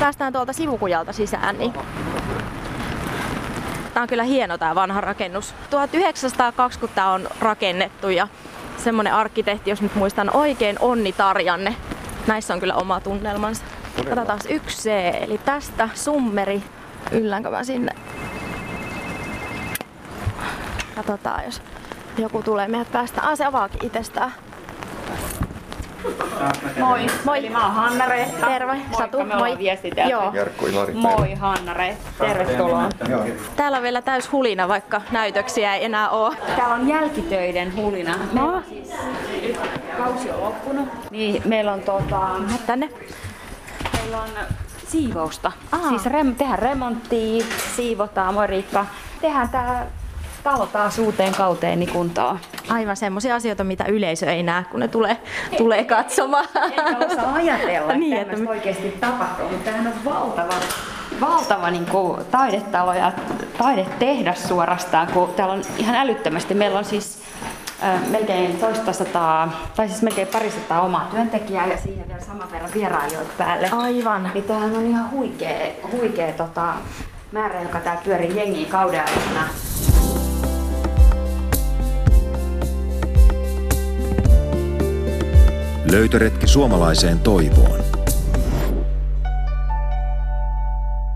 päästään tuolta sivukujalta sisään, niin Tämä on kyllä hieno tämä vanha rakennus. 1920 on rakennettu ja semmonen arkkitehti, jos nyt muistan oikein, Onni Tarjanne. Näissä on kyllä oma tunnelmansa. Katsotaan yksi C, eli tästä summeri. Yllänkö mä sinne? Katsotaan, jos joku tulee meidät päästä. Ah, se avaakin itsestään. Moi. Moi. Eli mä oon Hanna Rehta. Terve. Moikka, Satu. me Moi. Joo. Jarkko Ilari. Moi Hanna Rehta. Tervetuloa. Täällä on vielä täys hulina, vaikka näytöksiä ei enää ole. Täällä on jälkitöiden hulina. On siis kausi on loppunut. Niin, meillä on tota, Mene tänne. meillä on siivousta. Aa. Siis rem, tehdään remonttia, siivotaan, moi Riikka. Tehdään tää talo taas uuteen kauteen niin kuntoon. Aivan semmoisia asioita, mitä yleisö ei näe, kun ne tulee, tulee katsomaan. Enkä osaa ajatella, Niin, niin, että että me- oikeasti tapahtuu, mutta tämähän on valtava, valtava niin kuin, taidetalo ja taidetehdas suorastaan, kun täällä on ihan älyttömästi. Meillä on siis äh, melkein toista sataa, tai siis melkein parisataa omaa työntekijää ja siihen vielä saman verran vierailijoita päälle. Aivan. Niin tämähän on ihan huikea, huikea tota, määrä, joka täällä pyörii jengiä kauden aikana. Löytöretki suomalaiseen toivoon.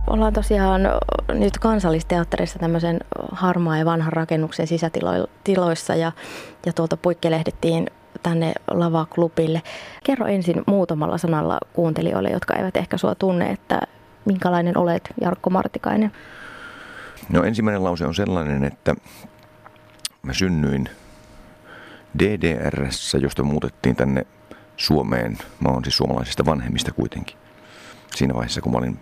Ollaan tosiaan nyt kansallisteatterissa tämmöisen harmaa ja vanhan rakennuksen sisätiloissa ja, ja tuolta puikkelehdittiin tänne lavaklubille. Kerro ensin muutamalla sanalla kuuntelijoille, jotka eivät ehkä sua tunne, että minkälainen olet Jarkko Martikainen? No ensimmäinen lause on sellainen, että mä synnyin DDRssä, josta muutettiin tänne Suomeen. Mä oon siis suomalaisista vanhemmista kuitenkin. Siinä vaiheessa, kun mä olin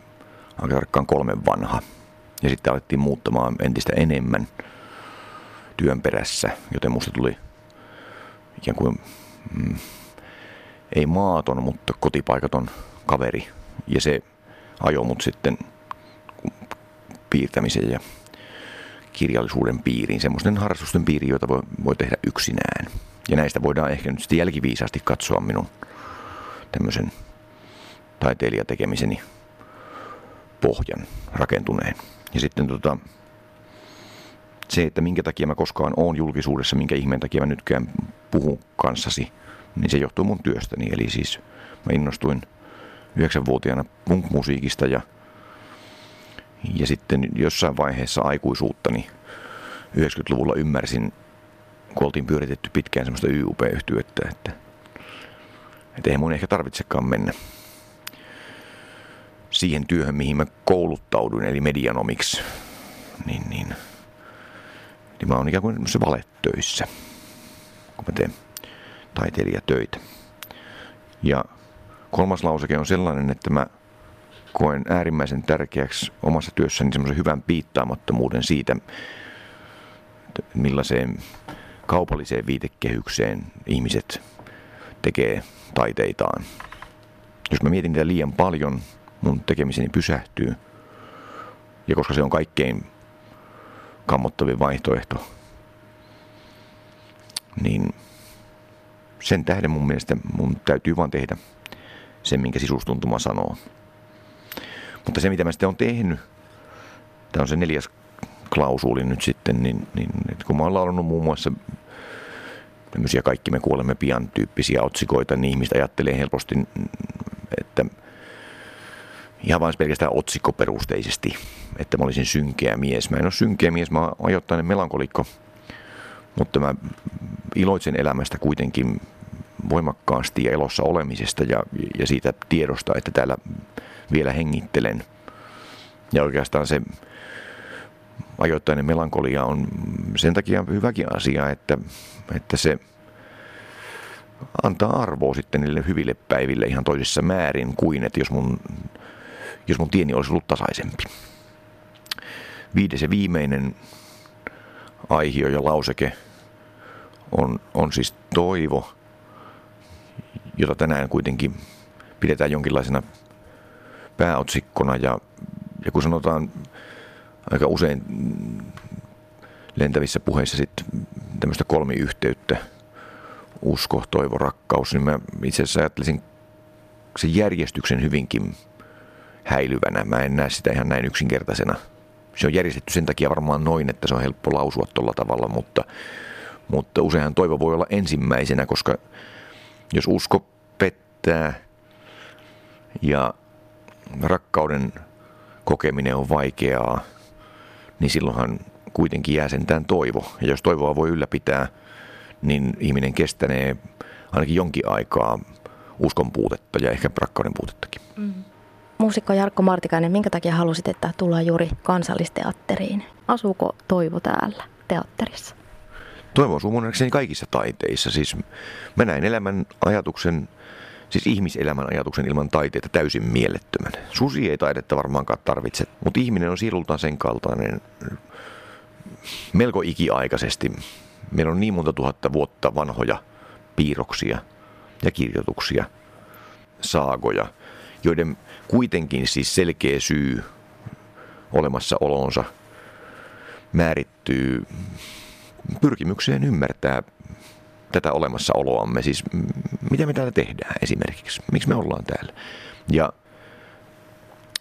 aika tarkkaan kolmen vanha. Ja sitten alettiin muuttamaan entistä enemmän työn perässä, joten musta tuli ikään kuin, mm, ei maaton, mutta kotipaikaton kaveri. Ja se ajoi mut sitten piirtämisen ja kirjallisuuden piiriin, semmoisten harrastusten piiriin, joita voi, voi tehdä yksinään. Ja näistä voidaan ehkä nyt sitten jälkiviisaasti katsoa minun tämmöisen taiteilijatekemiseni pohjan rakentuneen. Ja sitten tota, se, että minkä takia mä koskaan oon julkisuudessa, minkä ihmeen takia mä nytkään puhun kanssasi, niin se johtuu mun työstäni. Eli siis mä innostuin yhdeksänvuotiaana punk-musiikista ja ja sitten jossain vaiheessa aikuisuuttani 90-luvulla ymmärsin, kun oltiin pyöritetty pitkään semmoista YUP-yhtyettä, että, että ei mun ehkä tarvitsekaan mennä siihen työhön, mihin mä kouluttauduin, eli medianomiksi. Niin, niin, niin mä oon ikään kuin valettöissä, kun mä teen taiteilijatöitä. Ja kolmas lauseke on sellainen, että mä koen äärimmäisen tärkeäksi omassa työssäni semmoisen hyvän piittaamattomuuden siitä, millaiseen kaupalliseen viitekehykseen ihmiset tekee taiteitaan. Jos mä mietin niitä liian paljon, mun tekemiseni pysähtyy. Ja koska se on kaikkein kammottavin vaihtoehto, niin sen tähden mun mielestä mun täytyy vaan tehdä se, minkä sisustuntuma sanoo. Mutta se, mitä mä sitten on tehnyt, tämä on se neljäs klausuuli nyt sitten, niin, niin että kun mä oon laulanut muun muassa tämmöisiä kaikki me kuolemme pian tyyppisiä otsikoita, niin ihmiset ajattelee helposti, että ihan vain pelkästään otsikkoperusteisesti, että mä olisin synkeä mies. Mä en ole synkeä mies, mä oon ajoittainen melankolikko, mutta mä iloitsen elämästä kuitenkin voimakkaasti ja elossa olemisesta ja, ja siitä tiedosta, että täällä vielä hengittelen. Ja oikeastaan se ajoittainen melankolia on sen takia hyväkin asia, että, että se antaa arvoa sitten niille hyville päiville ihan toisessa määrin kuin, että jos mun, jos mun tieni olisi ollut tasaisempi. Viides ja viimeinen aihio ja lauseke on, on siis toivo, jota tänään kuitenkin pidetään jonkinlaisena pääotsikkona ja, ja kun sanotaan aika usein lentävissä puheissa sitten tämmöistä kolmiyhteyttä, usko, toivo, rakkaus, niin mä itse asiassa ajattelisin sen järjestyksen hyvinkin häilyvänä. Mä en näe sitä ihan näin yksinkertaisena. Se on järjestetty sen takia varmaan noin, että se on helppo lausua tuolla tavalla, mutta, mutta useinhan toivo voi olla ensimmäisenä, koska jos usko pettää ja rakkauden kokeminen on vaikeaa, niin silloinhan kuitenkin jää sentään toivo. Ja jos toivoa voi ylläpitää, niin ihminen kestänee ainakin jonkin aikaa uskon puutetta ja ehkä rakkauden puutettakin. Mm. Muusikko Jarkko Martikainen, minkä takia halusit, että tullaan juuri kansallisteatteriin? Asuuko Toivo täällä teatterissa? Toivo asuu kaikissa taiteissa. Siis mä näin elämän ajatuksen, siis ihmiselämän ajatuksen ilman taiteita täysin mielettömän. Susi ei taidetta varmaankaan tarvitse, mutta ihminen on sielultaan sen kaltainen melko ikiaikaisesti. Meillä on niin monta tuhatta vuotta vanhoja piirroksia ja kirjoituksia, saagoja, joiden kuitenkin siis selkeä syy olemassaolonsa määrittyy pyrkimykseen ymmärtää tätä olemassaoloamme, siis mitä me täällä tehdään esimerkiksi, miksi me ollaan täällä. Ja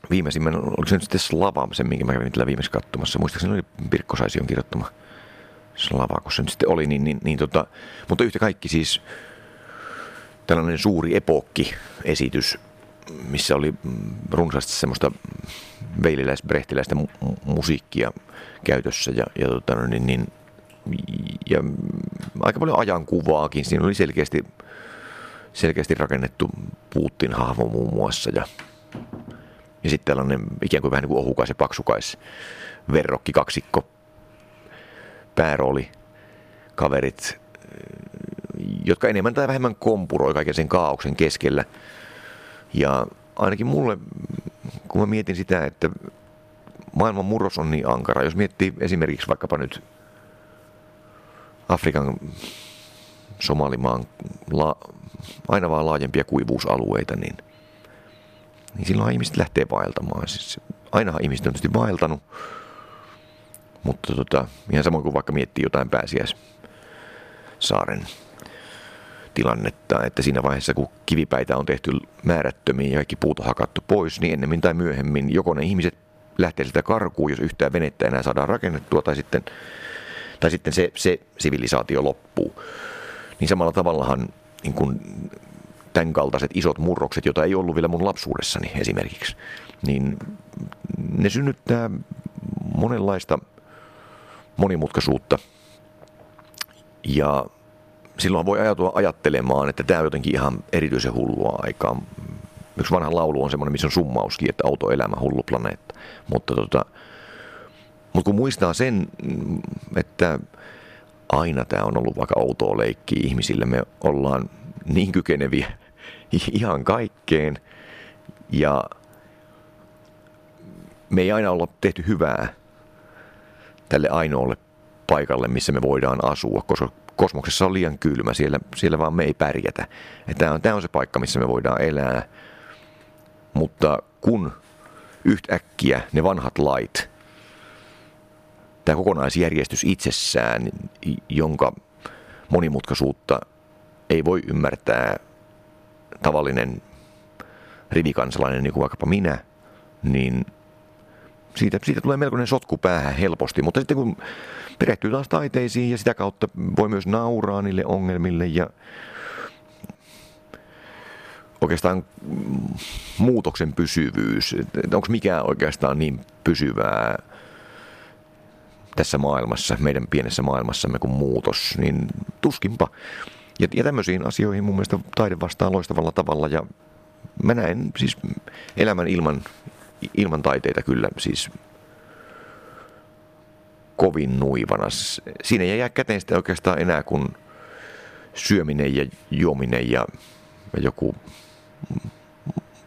viimeisimmän, oliko se nyt sitten Slava, se minkä mä kävin tällä viimeksi katsomassa, muistaakseni oli Pirkko Saision kirjoittama Slava, kun se nyt sitten oli, niin, niin, niin tota, mutta yhtä kaikki siis tällainen suuri epokki-esitys, missä oli runsaasti semmoista veililäis-brehtiläistä mu- musiikkia käytössä ja, ja, tota, no niin, niin, ja aika paljon ajankuvaakin. Siinä oli selkeästi, selkeästi rakennettu Putin hahmo muun muassa ja, ja sitten tällainen ikään kuin vähän niin kuin ohukais ja paksukais verrokki kaksikko päärooli kaverit jotka enemmän tai vähemmän kompuroi kaiken sen kaauksen keskellä. Ja ainakin mulle, kun mä mietin sitä, että maailman murros on niin ankara, jos miettii esimerkiksi vaikkapa nyt Afrikan Somalimaan la, aina vaan laajempia kuivuusalueita, niin, niin silloin ihmiset lähtee vaeltamaan. Siis ainahan ihmiset on tietysti vaeltanut, mutta tota, ihan samoin kuin vaikka miettii jotain pääsiäissaaren tilannetta, että siinä vaiheessa kun kivipäitä on tehty määrättömiin ja kaikki puut on hakattu pois, niin ennemmin tai myöhemmin joko ne ihmiset lähtee sitä karkuun, jos yhtään venettä enää saadaan rakennettua, tai sitten, tai sitten se, se sivilisaatio loppuu. Niin samalla tavallahan niin kuin tämän kaltaiset isot murrokset, joita ei ollut vielä mun lapsuudessani esimerkiksi, niin ne synnyttää monenlaista monimutkaisuutta ja silloin voi ajatua ajattelemaan, että tämä on jotenkin ihan erityisen hullua aikaa. Yksi vanha laulu on semmoinen, missä on summauskin, että autoelämä hullu planeetta. Mutta, tota, mutta kun muistaa sen, että aina tämä on ollut vaikka outoa leikkiä ihmisille, me ollaan niin kykeneviä ihan kaikkeen ja me ei aina olla tehty hyvää tälle ainoalle paikalle, missä me voidaan asua, koska kosmoksessa on liian kylmä, siellä, siellä vaan me ei pärjätä. Tämä on, tämä on se paikka, missä me voidaan elää. Mutta kun yhtäkkiä ne vanhat lait, tämä kokonaisjärjestys itsessään, jonka monimutkaisuutta ei voi ymmärtää tavallinen rivikansalainen, niin kuin vaikkapa minä, niin siitä, siitä tulee melkoinen sotku päähän helposti. Mutta sitten kun perehtyy taas taiteisiin ja sitä kautta voi myös nauraa niille ongelmille ja oikeastaan muutoksen pysyvyys, onko mikään oikeastaan niin pysyvää tässä maailmassa, meidän pienessä maailmassamme kuin muutos, niin tuskinpa. Ja, ja tämmöisiin asioihin mun mielestä taide vastaa loistavalla tavalla ja mä näen siis elämän ilman, ilman taiteita kyllä siis kovin nuivana. Siinä ei jää käteen sitä oikeastaan enää kuin syöminen ja juominen ja joku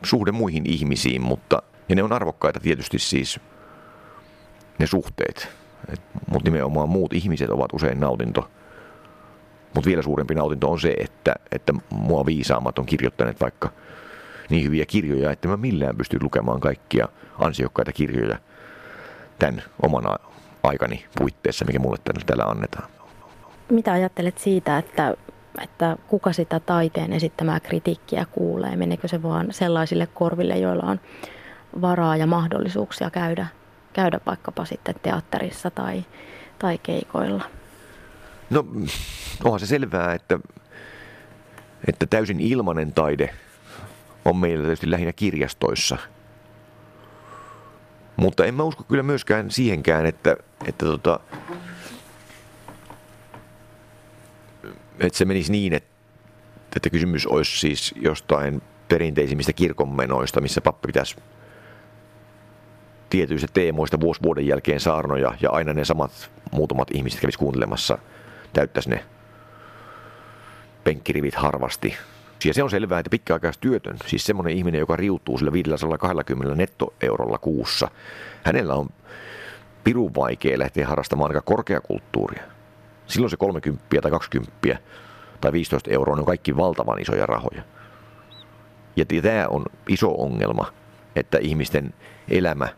suhde muihin ihmisiin, mutta ja ne on arvokkaita tietysti siis ne suhteet, mutta nimenomaan muut ihmiset ovat usein nautinto. Mutta vielä suurempi nautinto on se, että, että mua viisaammat on kirjoittaneet vaikka niin hyviä kirjoja, että mä millään pysty lukemaan kaikkia ansiokkaita kirjoja tämän omana aikani puitteissa, mikä mulle täällä annetaan. Mitä ajattelet siitä, että, että kuka sitä taiteen esittämää kritiikkiä kuulee? Meneekö se vaan sellaisille korville, joilla on varaa ja mahdollisuuksia käydä, käydä vaikkapa sitten teatterissa tai, tai keikoilla? No onhan se selvää, että, että täysin ilmainen taide on meillä tietysti lähinnä kirjastoissa. Mutta en mä usko kyllä myöskään siihenkään, että, että, tota, että se menisi niin, että, että kysymys olisi siis jostain perinteisimmistä kirkonmenoista, missä pappi pitäisi tietyistä teemoista vuosi vuoden jälkeen saarnoja ja aina ne samat muutamat ihmiset kävisi kuuntelemassa, täyttäisi ne penkkirivit harvasti. Ja se on selvää, että pitkäaikaistyötön, siis semmoinen ihminen, joka riutuu sillä 520 nettoeurolla kuussa, hänellä on pirun vaikea lähteä harrastamaan aika korkeakulttuuria. Silloin se 30 tai 20 tai 15 euroa on kaikki valtavan isoja rahoja. Ja tämä on iso ongelma, että ihmisten elämä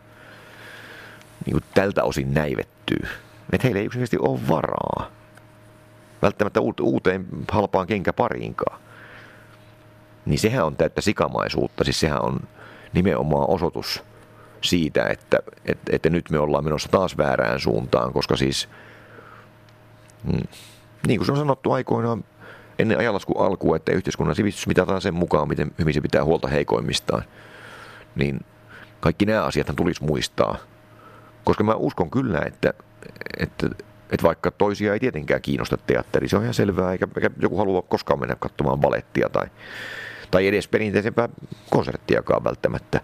niin kuin tältä osin näivettyy. Että heillä ei yksinkertaisesti ole varaa välttämättä uuteen halpaan kenkäpariinkaan. Niin sehän on täyttä sikamaisuutta. Siis sehän on nimenomaan osoitus siitä, että, että, että nyt me ollaan menossa taas väärään suuntaan, koska siis, mm, niin kuin se on sanottu aikoinaan ennen ajalasku alkua, että yhteiskunnan sivistys mitataan sen mukaan, miten hyvin se pitää huolta heikoimmistaan, niin kaikki nämä asiat tulisi muistaa. Koska mä uskon kyllä, että, että, että vaikka toisia ei tietenkään kiinnosta teatteri, se on ihan selvää, eikä, eikä joku halua koskaan mennä katsomaan balettia tai, tai edes perinteisempää konserttiakaan välttämättä,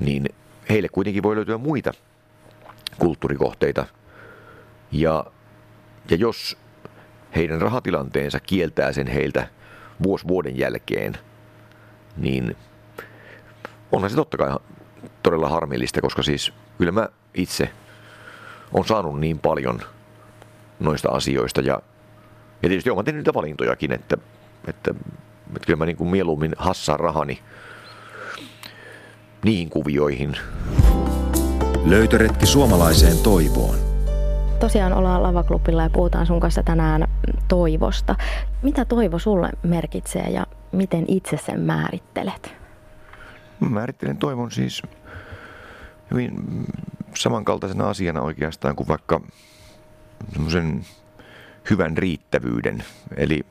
niin heille kuitenkin voi löytyä muita kulttuurikohteita. Ja, ja jos heidän rahatilanteensa kieltää sen heiltä vuosi vuoden jälkeen, niin onhan se totta kai todella harmillista, koska siis kyllä mä itse on saanut niin paljon noista asioista ja, ja tietysti olen tehnyt niitä valintojakin, että, että, että kyllä mä niin kuin mieluummin hassaan rahani niihin kuvioihin. Löytöretki suomalaiseen toivoon. Tosiaan ollaan lavaklubilla ja puhutaan sun kanssa tänään toivosta. Mitä toivo sulle merkitsee ja miten itse sen määrittelet? Mä määrittelen toivon siis hyvin samankaltaisena asiana oikeastaan kuin vaikka semmoisen hyvän riittävyyden. Eli,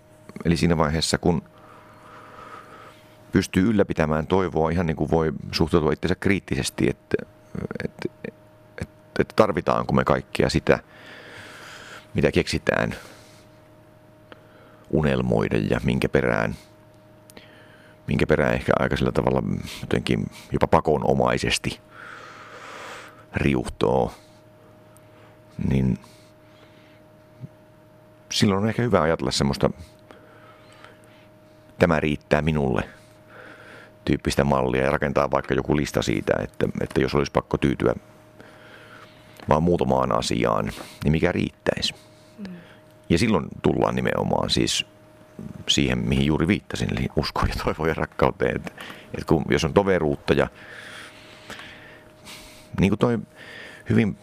eli siinä vaiheessa, kun pystyy ylläpitämään toivoa ihan niin kuin voi suhtautua itsensä kriittisesti, että, että, että, että tarvitaanko me kaikkea sitä, mitä keksitään unelmoiden ja minkä perään, minkä perään ehkä aika sillä tavalla jotenkin jopa pakonomaisesti riuhtoo, niin silloin on ehkä hyvä ajatella semmoista, tämä riittää minulle tyyppistä mallia ja rakentaa vaikka joku lista siitä, että, että jos olisi pakko tyytyä vaan muutamaan asiaan, niin mikä riittäisi. Mm. Ja silloin tullaan nimenomaan siis siihen, mihin juuri viittasin, eli uskoon ja toivoon ja rakkauteen. Että, että kun, jos on toveruutta ja niin kuin toi hyvin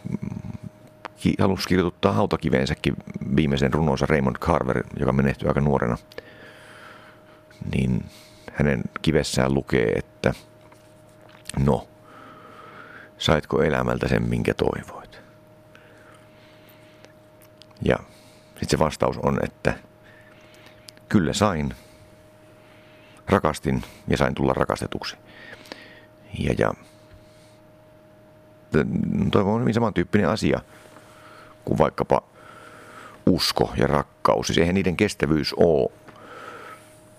halusi kirjoittaa hautakiveensäkin viimeisen runonsa Raymond Carver, joka menehtyi aika nuorena, niin hänen kivessään lukee, että no, saitko elämältä sen, minkä toivoit? Ja sitten se vastaus on, että kyllä sain, rakastin ja sain tulla rakastetuksi. Ja, ja toivon on hyvin samantyyppinen asia kuin vaikkapa usko ja rakkaus. Siis eihän niiden kestävyys ole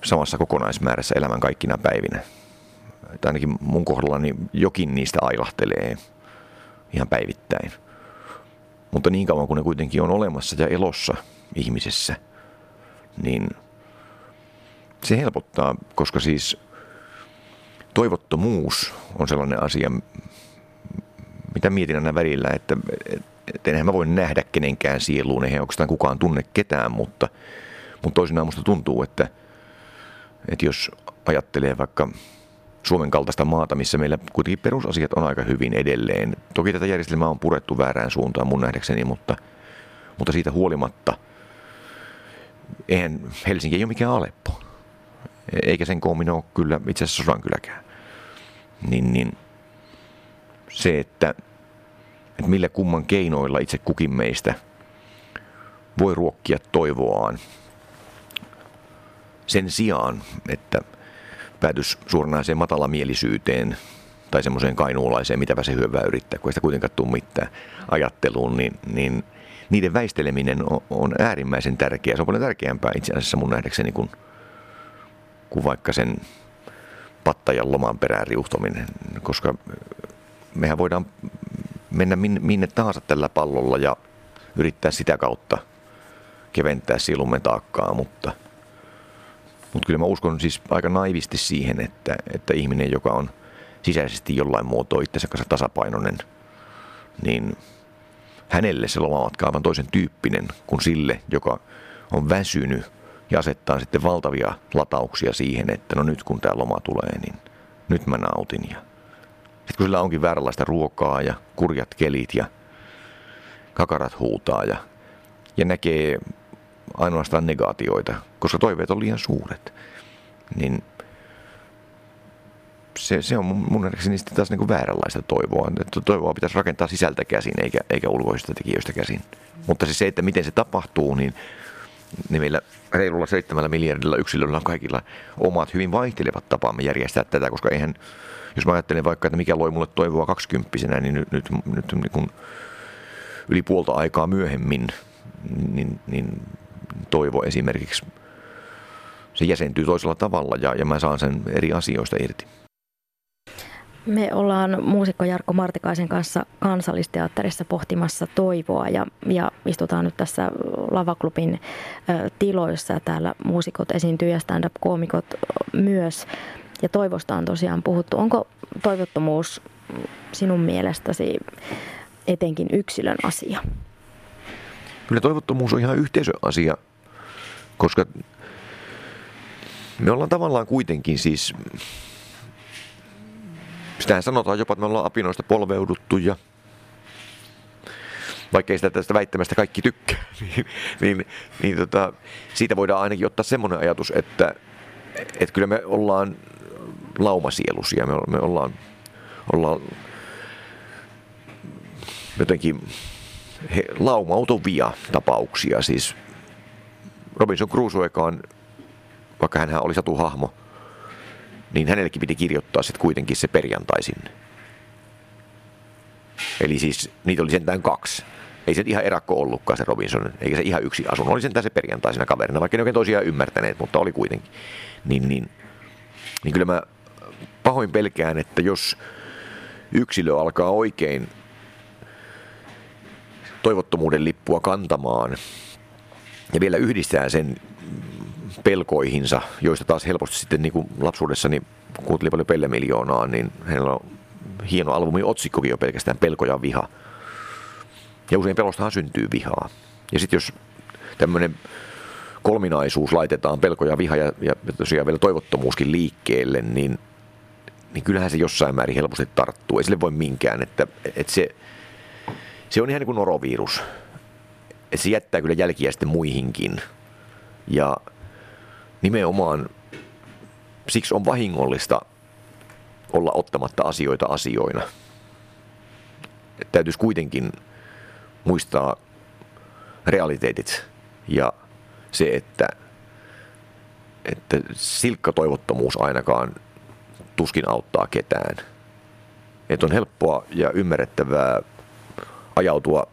samassa kokonaismäärässä elämän kaikkina päivinä. Tai ainakin mun kohdalla niin jokin niistä ailahtelee ihan päivittäin. Mutta niin kauan kuin ne kuitenkin on olemassa ja elossa ihmisessä, niin se helpottaa, koska siis toivottomuus on sellainen asia, mitä mietin aina välillä, että, että enhän mä voi nähdä kenenkään sieluun, eihän oikeastaan kukaan tunne ketään, mutta, mutta toisinaan musta tuntuu, että, että jos ajattelee vaikka Suomen kaltaista maata, missä meillä kuitenkin perusasiat on aika hyvin edelleen. Toki tätä järjestelmää on purettu väärään suuntaan mun nähdäkseni, mutta, mutta siitä huolimatta, eihän Helsinki ei ole mikään Aleppo. Eikä sen koomin ole kyllä itse asiassa Sodankylläkään. Niin, niin se, että, että millä kumman keinoilla itse kukin meistä voi ruokkia toivoaan sen sijaan, että päätys suoranaiseen matalamielisyyteen tai semmoiseen kainuulaiseen, mitäpä se hyvää yrittää, kun ei sitä kuitenkaan tule mitään ajatteluun, niin, niin niiden väisteleminen on, on äärimmäisen tärkeää. Se on paljon tärkeämpää itse asiassa mun nähdäkseni kuin, kuin vaikka sen pattajan loman perään riuhtominen, koska mehän voidaan mennä minne, tahansa tällä pallolla ja yrittää sitä kautta keventää silumme taakkaa, mutta, mutta kyllä mä uskon siis aika naivisti siihen, että, että ihminen, joka on sisäisesti jollain muotoa itsensä kanssa tasapainoinen, niin hänelle se lomamatka on aivan toisen tyyppinen kuin sille, joka on väsynyt ja asettaa sitten valtavia latauksia siihen, että no nyt kun tämä loma tulee, niin nyt mä nautin. Ja sitten kun sillä onkin vääränlaista ruokaa ja kurjat kelit ja kakarat huutaa ja, ja näkee ainoastaan negaatioita, koska toiveet on liian suuret, niin se, se on mun, nähdäkseni sitten taas niin vääränlaista toivoa. Että toivoa pitäisi rakentaa sisältä käsin eikä, eikä ulkoisista tekijöistä käsin. Mutta siis se, että miten se tapahtuu, niin, meillä reilulla seitsemällä miljardilla yksilöllä on kaikilla omat hyvin vaihtelevat tapamme järjestää tätä, koska eihän, jos mä ajattelen vaikka, että mikä loi mulle toivoa kaksikymppisenä, niin nyt, nyt, nyt niin kuin yli puolta aikaa myöhemmin, niin, niin toivo esimerkiksi, se jäsentyy toisella tavalla ja, ja mä saan sen eri asioista irti. Me ollaan muusikko Jarkko Martikaisen kanssa kansallisteatterissa pohtimassa toivoa ja, ja istutaan nyt tässä Lavaklubin tiloissa täällä muusikot esiintyy ja stand-up-koomikot myös. Ja toivosta on tosiaan puhuttu. Onko toivottomuus sinun mielestäsi etenkin yksilön asia? Kyllä toivottomuus on ihan yhteisöasia, koska me ollaan tavallaan kuitenkin siis Sitähän sanotaan jopa, että me ollaan apinoista polveuduttu ja vaikkei sitä tästä väittämästä kaikki tykkää, niin, niin, niin tota, siitä voidaan ainakin ottaa semmoinen ajatus, että, että kyllä me ollaan laumasielusia, me, me ollaan, ollaan jotenkin he, laumautuvia tapauksia. Siis Robinson Crusoekaan, vaikka hän oli satuhahmo, niin hänellekin piti kirjoittaa sitten kuitenkin se perjantaisin. Eli siis niitä oli sentään kaksi. Ei se ihan erakko ollutkaan se Robinson, eikä se ihan yksi asunut. Oli sentään se perjantaisena kaverina, vaikka ne oikein tosiaan ymmärtäneet, mutta oli kuitenkin. Niin, niin, niin kyllä mä pahoin pelkään, että jos yksilö alkaa oikein toivottomuuden lippua kantamaan ja vielä yhdistää sen pelkoihinsa, joista taas helposti sitten niin kuin lapsuudessani kuuntelin paljon Pelle Miljoonaa, niin hänellä on hieno albumi otsikkokin jo pelkästään pelko ja viha. Ja usein pelostahan syntyy vihaa. Ja sitten jos tämmöinen kolminaisuus laitetaan pelko ja viha ja, ja tosiaan vielä toivottomuuskin liikkeelle, niin, niin kyllähän se jossain määrin helposti tarttuu. Ei sille voi minkään, että, että se, se on ihan niin kuin norovirus. Että se jättää kyllä jälkiä sitten muihinkin. Ja nimenomaan siksi on vahingollista olla ottamatta asioita asioina. Et täytyisi kuitenkin muistaa realiteetit ja se, että, että silkka toivottomuus ainakaan tuskin auttaa ketään. Että on helppoa ja ymmärrettävää ajautua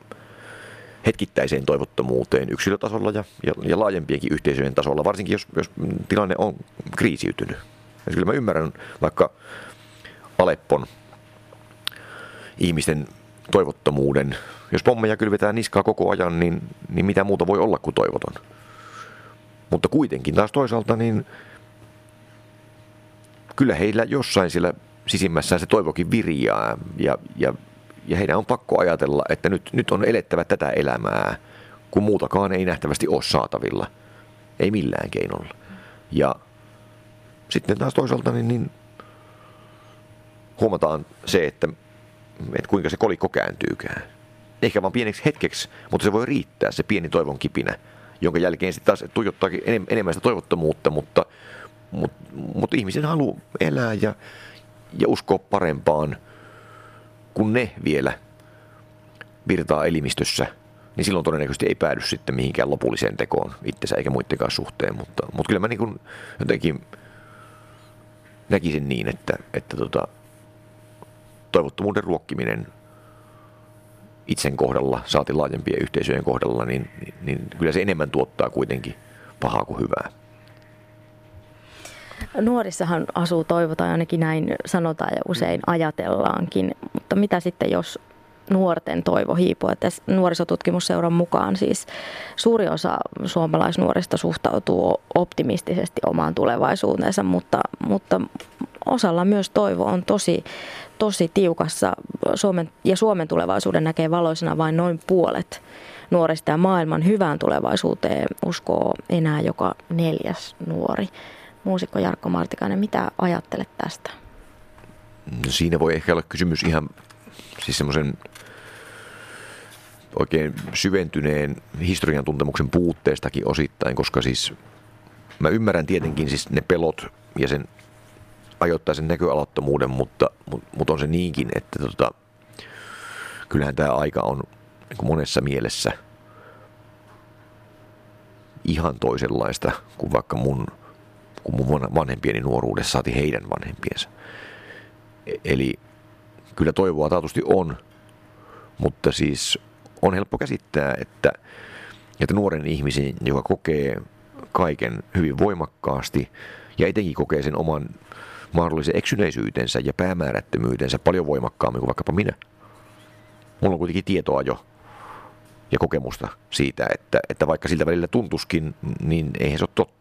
hetkittäiseen toivottomuuteen yksilötasolla ja, ja, ja laajempienkin yhteisöjen tasolla, varsinkin jos, jos tilanne on kriisiytynyt. Ja kyllä mä ymmärrän vaikka Aleppon ihmisten toivottomuuden. Jos pommeja kylvetään niskaa koko ajan, niin, niin mitä muuta voi olla kuin toivoton. Mutta kuitenkin taas toisaalta, niin kyllä heillä jossain siellä sisimmässään se toivokin virjaa ja, ja ja heidän on pakko ajatella, että nyt, nyt on elettävä tätä elämää, kun muutakaan ei nähtävästi ole saatavilla. Ei millään keinolla. Ja sitten taas toisaalta niin, niin huomataan se, että, että kuinka se kolikko kääntyykään. Ehkä vain pieneksi hetkeksi, mutta se voi riittää, se pieni toivon kipinä, jonka jälkeen sitten taas tuijottaakin enemmän sitä toivottomuutta, mutta, mutta, mutta ihmisen halu elää ja, ja uskoa parempaan – kun ne vielä virtaa elimistössä, niin silloin todennäköisesti ei päädy sitten mihinkään lopulliseen tekoon itsensä eikä muidenkaan suhteen. Mutta, mutta kyllä mä niin kuin jotenkin näkisin niin, että, että tota, toivottomuuden ruokkiminen itsen kohdalla, saati laajempien yhteisöjen kohdalla, niin, niin, niin kyllä se enemmän tuottaa kuitenkin pahaa kuin hyvää. Nuorissahan asuu toivotaan, ainakin näin sanotaan ja usein ajatellaankin. Mutta mitä sitten, jos nuorten toivo hiipuu? Että nuorisotutkimusseuran mukaan siis suuri osa suomalaisnuorista suhtautuu optimistisesti omaan tulevaisuuteensa, mutta, mutta osalla myös toivo on tosi, tosi tiukassa Suomen, ja Suomen tulevaisuuden näkee valoisena vain noin puolet nuorista ja maailman hyvään tulevaisuuteen uskoo enää joka neljäs nuori. Muusikko Jarkko Martikainen, mitä ajattelet tästä? No siinä voi ehkä olla kysymys ihan siis semmoisen oikein syventyneen historian tuntemuksen puutteestakin osittain, koska siis mä ymmärrän tietenkin siis ne pelot ja sen ajoittaisen näköalattomuuden, mutta, mutta, mutta on se niinkin, että tota, kyllähän tämä aika on niin monessa mielessä ihan toisenlaista kuin vaikka mun, kuin mun vanhempieni nuoruudessa saati heidän vanhempiensa. E-, eli kyllä toivoa taatusti on, mutta siis on helppo käsittää, että, että nuoren ihmisen, joka kokee kaiken hyvin voimakkaasti ja etenkin kokee sen oman mahdollisen eksyneisyytensä ja päämäärättömyytensä paljon voimakkaammin kuin vaikkapa minä. Mulla on kuitenkin tietoa jo ja kokemusta siitä, että, että vaikka siltä välillä tuntuskin, niin eihän se ole totta.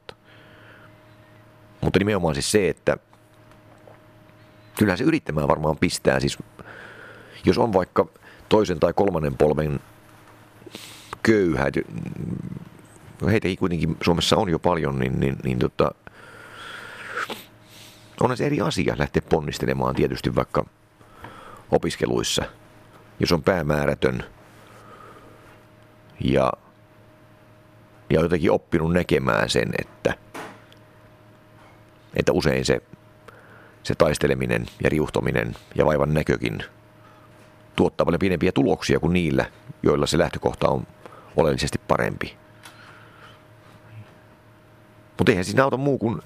Mutta nimenomaan siis se, että kyllähän se yrittämään varmaan pistää. Siis, jos on vaikka toisen tai kolmannen polven köyhä, heitäkin kuitenkin Suomessa on jo paljon, niin, niin, niin tota, on se eri asia lähteä ponnistelemaan tietysti vaikka opiskeluissa, jos on päämäärätön ja, ja jotenkin oppinut näkemään sen, että, että usein se, se taisteleminen ja riuhtominen ja vaivan näkökin tuottaa paljon pienempiä tuloksia kuin niillä, joilla se lähtökohta on oleellisesti parempi. Mutta eihän siinä auta muu kuin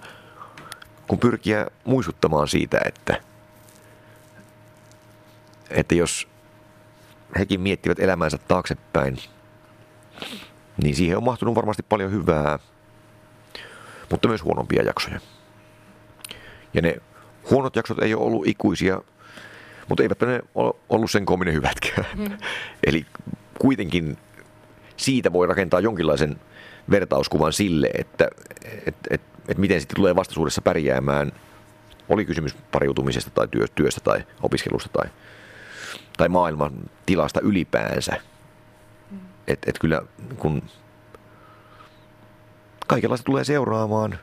kun pyrkiä muistuttamaan siitä, että, että jos hekin miettivät elämänsä taaksepäin, niin siihen on mahtunut varmasti paljon hyvää, mutta myös huonompia jaksoja. Ja ne huonot jaksot ei ole ollut ikuisia, mutta eivät ne ole ollut sen koominen hyvätkään. Mm. Eli kuitenkin siitä voi rakentaa jonkinlaisen vertauskuvan sille, että et, et, että miten sitten tulee vastaisuudessa pärjäämään, oli kysymys pariutumisesta tai työstä tai opiskelusta tai, tai maailman tilasta ylipäänsä. Mm. Että et kyllä kun kaikenlaista tulee seuraamaan,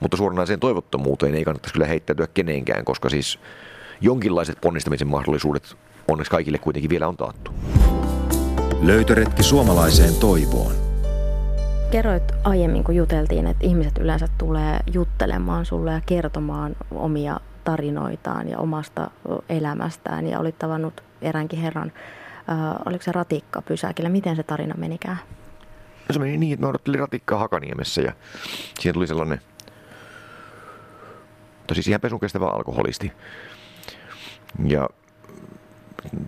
mutta suoranaiseen toivottomuuteen ei kannattaisi kyllä heittäytyä kenenkään, koska siis jonkinlaiset ponnistamisen mahdollisuudet onneksi kaikille kuitenkin vielä on taattu. Löytöretki suomalaiseen toivoon. Kerroit aiemmin, kun juteltiin, että ihmiset yleensä tulee juttelemaan sulle ja kertomaan omia tarinoitaan ja omasta elämästään. Ja olit tavannut eräänkin herran, äh, oliko se ratikka pysäkillä. Miten se tarina menikään? Se meni niin, että mä odottelin ratikkaa Hakaniemessä ja siihen tuli sellainen, tosi siihen pesun kestävä alkoholisti. Ja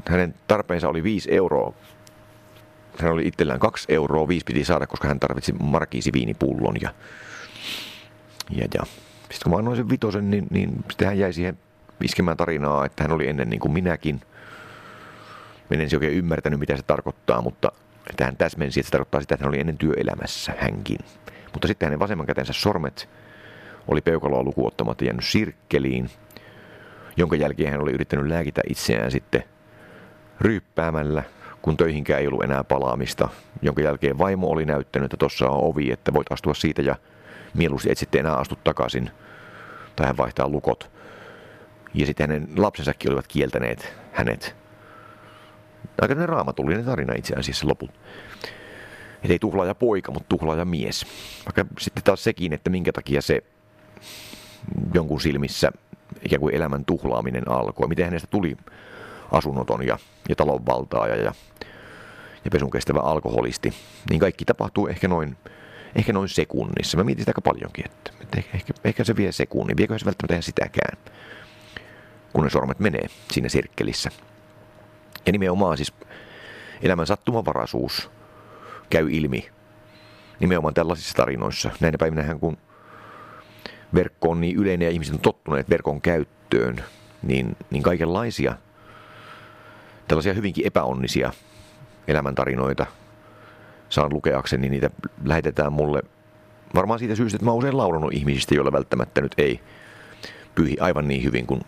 hänen tarpeensa oli 5 euroa hän oli itsellään kaksi euroa, viisi piti saada, koska hän tarvitsi markiisi viinipullon. Ja, ja, ja. Sitten kun mä annoin sen vitosen, niin, niin sitten hän jäi siihen viskemään tarinaa, että hän oli ennen niin kuin minäkin. Minä en oikein ymmärtänyt, mitä se tarkoittaa, mutta että hän täsmensi, että se tarkoittaa sitä, että hän oli ennen työelämässä hänkin. Mutta sitten hänen vasemman kätensä sormet oli peukaloa lukuottamatta jäänyt sirkkeliin, jonka jälkeen hän oli yrittänyt lääkitä itseään sitten ryyppäämällä kun töihinkään ei ollut enää palaamista, jonka jälkeen vaimo oli näyttänyt, että tuossa on ovi, että voit astua siitä ja mieluusti et sitten enää astu takaisin. Tai hän vaihtaa lukot. Ja sitten hänen lapsensakin olivat kieltäneet hänet. Aika raamatullinen tarina itse asiassa loput. Että ei tuhlaaja poika, mutta tuhlaaja mies. Vaikka sitten taas sekin, että minkä takia se jonkun silmissä ikään kuin elämän tuhlaaminen alkoi. Miten hänestä tuli asunnoton ja, ja talonvaltaaja ja, ja pesun kestävä alkoholisti, niin kaikki tapahtuu ehkä noin, ehkä noin sekunnissa. Mä mietin sitä aika paljonkin, että, että ehkä, ehkä, ehkä se vie sekunnin, viekö se välttämättä ihan sitäkään, kun ne sormet menee siinä sirkkelissä. Ja nimenomaan siis elämän sattumanvaraisuus käy ilmi nimenomaan tällaisissa tarinoissa. Näinä päivinähän kun verkko on niin yleinen ja ihmiset on tottuneet verkon käyttöön, niin, niin kaikenlaisia tällaisia hyvinkin epäonnisia elämäntarinoita saan lukeakseni, niin niitä lähetetään mulle varmaan siitä syystä, että mä oon usein laulunut ihmisistä, joilla välttämättä nyt ei pyhi aivan niin hyvin kuin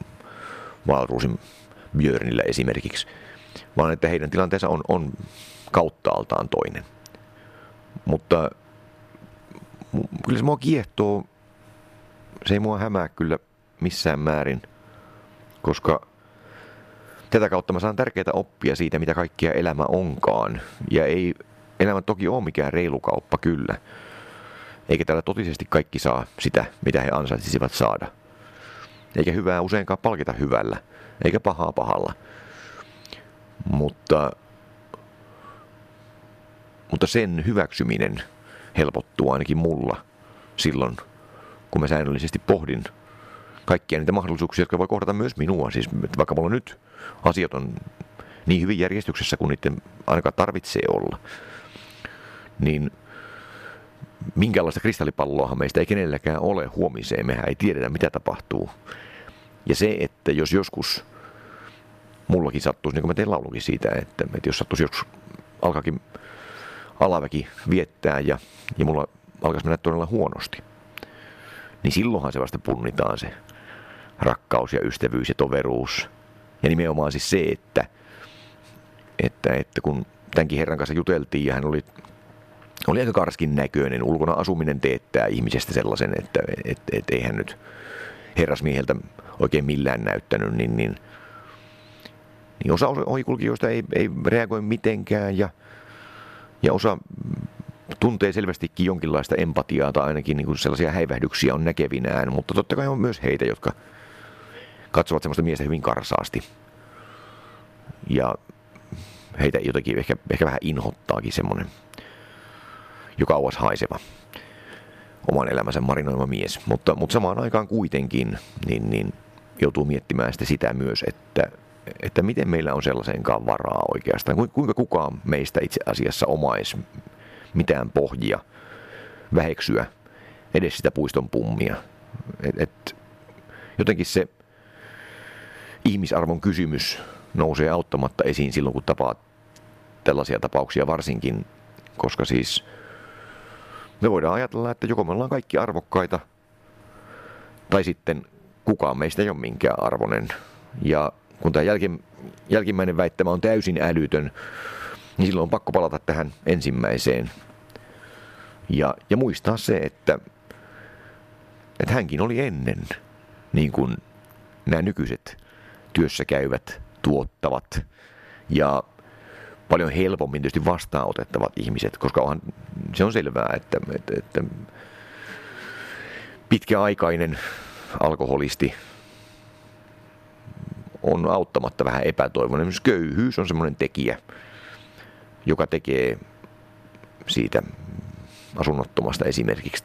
Valruusin Björnillä esimerkiksi, vaan että heidän tilanteensa on, on kauttaaltaan toinen. Mutta kyllä se mua kiehtoo, se ei mua hämää kyllä missään määrin, koska tätä kautta mä saan tärkeitä oppia siitä, mitä kaikkia elämä onkaan. Ja ei elämä toki ole mikään reilu kauppa kyllä. Eikä täällä totisesti kaikki saa sitä, mitä he ansaitsisivat saada. Eikä hyvää useinkaan palkita hyvällä, eikä pahaa pahalla. Mutta, mutta sen hyväksyminen helpottuu ainakin mulla silloin, kun mä säännöllisesti pohdin kaikkia niitä mahdollisuuksia, jotka voi kohdata myös minua. Siis vaikka mulla nyt asiat on niin hyvin järjestyksessä kuin niiden ainakaan tarvitsee olla, niin minkälaista kristallipalloahan meistä ei kenelläkään ole huomiseen. Mehän ei tiedetä, mitä tapahtuu. Ja se, että jos joskus mullakin sattuisi, niin kuin mä teen laulunkin siitä, että, että jos sattuisi joskus alkaakin alaväki viettää ja, ja mulla alkaisi mennä todella huonosti, niin silloinhan se vasta punnitaan se rakkaus ja ystävyys ja toveruus. Ja nimenomaan siis se, että, että, että kun tämänkin herran kanssa juteltiin ja hän oli, oli aika karskin näköinen, ulkona asuminen teettää ihmisestä sellaisen, että et, et, ei hän nyt herrasmieheltä oikein millään näyttänyt, niin, niin, niin osa ohikulkijoista ei, ei reagoi mitenkään ja, ja osa tuntee selvästikin jonkinlaista empatiaa tai ainakin niin kuin sellaisia häivähdyksiä on näkevinään, mutta totta kai on myös heitä, jotka katsovat semmoista miestä hyvin karsaasti. Ja heitä jotenkin ehkä, ehkä vähän inhottaakin semmoinen jo kauas haiseva oman elämänsä marinoima mies. Mutta, mutta samaan aikaan kuitenkin niin, niin joutuu miettimään sitä, sitä myös, että, että miten meillä on sellaiseenkaan varaa oikeastaan. Kuinka kukaan meistä itse asiassa omais mitään pohjia väheksyä edes sitä puiston pummia. Et, et, jotenkin se ihmisarvon kysymys nousee auttamatta esiin silloin, kun tapaat tällaisia tapauksia varsinkin, koska siis me voidaan ajatella, että joko me ollaan kaikki arvokkaita, tai sitten kukaan meistä ei ole minkään arvoinen. Ja kun tämä jälki, jälkimmäinen väittämä on täysin älytön, niin silloin on pakko palata tähän ensimmäiseen. Ja, ja muistaa se, että, että hänkin oli ennen, niin kuin nämä nykyiset työssä käyvät, tuottavat ja paljon helpommin tietysti vastaanotettavat ihmiset, koska onhan, se on selvää, että, että, että pitkäaikainen alkoholisti on auttamatta vähän epätoivoinen. Myös köyhyys on semmoinen tekijä, joka tekee siitä asunnottomasta esimerkiksi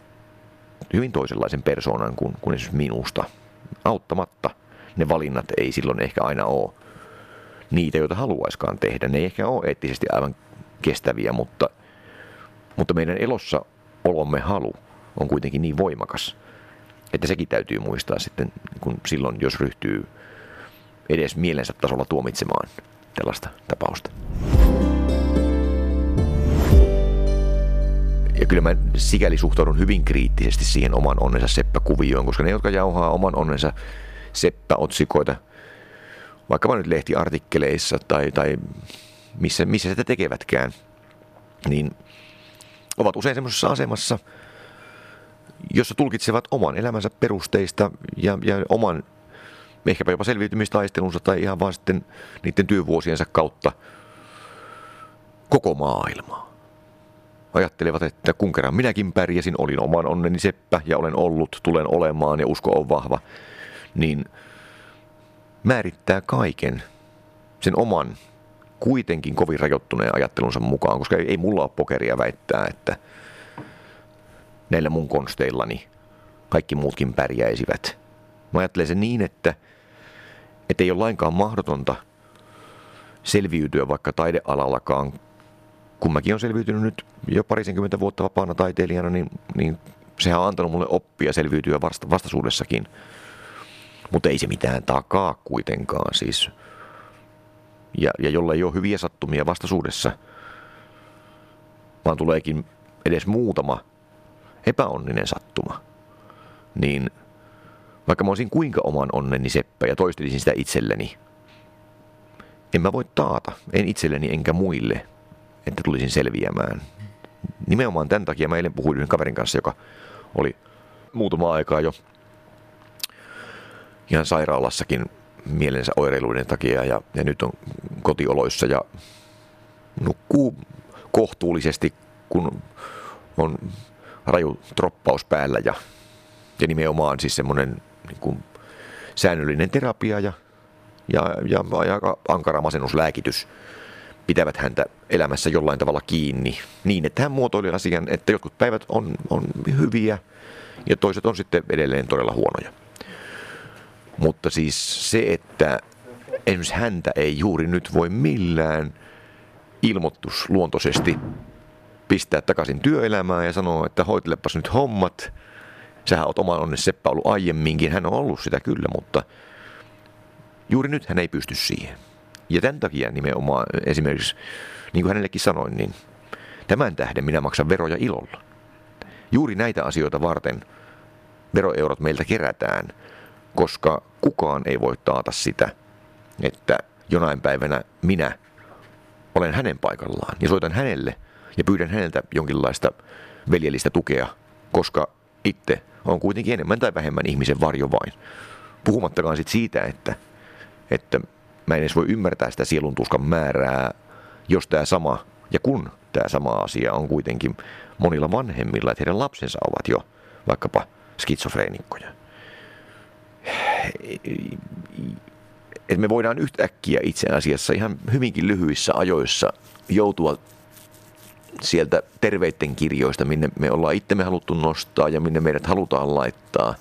hyvin toisenlaisen persoonan kuin, kuin esimerkiksi minusta. Auttamatta ne valinnat ei silloin ehkä aina ole niitä, joita haluaiskaan tehdä. Ne ei ehkä ole eettisesti aivan kestäviä, mutta, mutta meidän elossa olomme halu on kuitenkin niin voimakas, että sekin täytyy muistaa sitten kun silloin, jos ryhtyy edes mielensä tasolla tuomitsemaan tällaista tapausta. Ja kyllä mä sikäli suhtaudun hyvin kriittisesti siihen oman onnensa Seppä-kuvioon, koska ne, jotka jauhaa oman onnensa Seppä-otsikoita, vaikka nyt lehtiartikkeleissa tai, tai missä, missä sitä tekevätkään, niin ovat usein semmoisessa asemassa, jossa tulkitsevat oman elämänsä perusteista ja, ja oman ehkäpä jopa selviytymistaistelunsa tai ihan vaan sitten niiden työvuosiensa kautta koko maailmaa. Ajattelevat, että kun kerran minäkin pärjäsin, olin oman onneni seppä ja olen ollut, tulen olemaan ja usko on vahva, niin määrittää kaiken sen oman kuitenkin kovin rajoittuneen ajattelunsa mukaan, koska ei, mulla ole pokeria väittää, että näillä mun konsteillani kaikki muutkin pärjäisivät. Mä ajattelen sen niin, että, että ei ole lainkaan mahdotonta selviytyä vaikka taidealallakaan. Kun mäkin olen selviytynyt nyt jo parisenkymmentä vuotta vapaana taiteilijana, niin, niin sehän on antanut mulle oppia selviytyä vasta, vastaisuudessakin. Mutta ei se mitään takaa kuitenkaan siis. Ja, ja jolla ei ole hyviä sattumia vastaisuudessa, vaan tuleekin edes muutama epäonninen sattuma, niin vaikka mä olisin kuinka oman onneni seppä ja toistelisin sitä itselleni, en mä voi taata, en itselleni enkä muille, että tulisin selviämään. Nimenomaan tämän takia mä eilen puhuin yhden kaverin kanssa, joka oli muutama aikaa jo ihan sairaalassakin mielensä oireiluiden takia ja, ja nyt on kotioloissa ja nukkuu kohtuullisesti, kun on raju troppaus päällä ja, ja nimenomaan siis semmoinen niin säännöllinen terapia ja, ja, ja aika ankara masennuslääkitys pitävät häntä elämässä jollain tavalla kiinni niin, että hän muotoili asian, että jotkut päivät on, on hyviä ja toiset on sitten edelleen todella huonoja. Mutta siis se, että esimerkiksi häntä ei juuri nyt voi millään ilmoitusluontoisesti pistää takaisin työelämään ja sanoa, että hoitelepas nyt hommat. Sähän oot oman onnesi Seppä ollut aiemminkin, hän on ollut sitä kyllä, mutta juuri nyt hän ei pysty siihen. Ja tämän takia nimenomaan esimerkiksi, niin kuin hänellekin sanoin, niin tämän tähden minä maksan veroja ilolla. Juuri näitä asioita varten veroeurot meiltä kerätään, koska kukaan ei voi taata sitä, että jonain päivänä minä olen hänen paikallaan ja soitan hänelle ja pyydän häneltä jonkinlaista veljellistä tukea, koska itse on kuitenkin enemmän tai vähemmän ihmisen varjo vain. Puhumattakaan sit siitä, että, että mä en edes voi ymmärtää sitä sielun tuskan määrää, jos tämä sama, ja kun tämä sama asia on kuitenkin monilla vanhemmilla, että heidän lapsensa ovat jo vaikkapa skitsofreenikkoja. Että me voidaan yhtäkkiä itse asiassa ihan hyvinkin lyhyissä ajoissa joutua sieltä terveiden kirjoista, minne me ollaan itsemme haluttu nostaa ja minne meidät halutaan laittaa,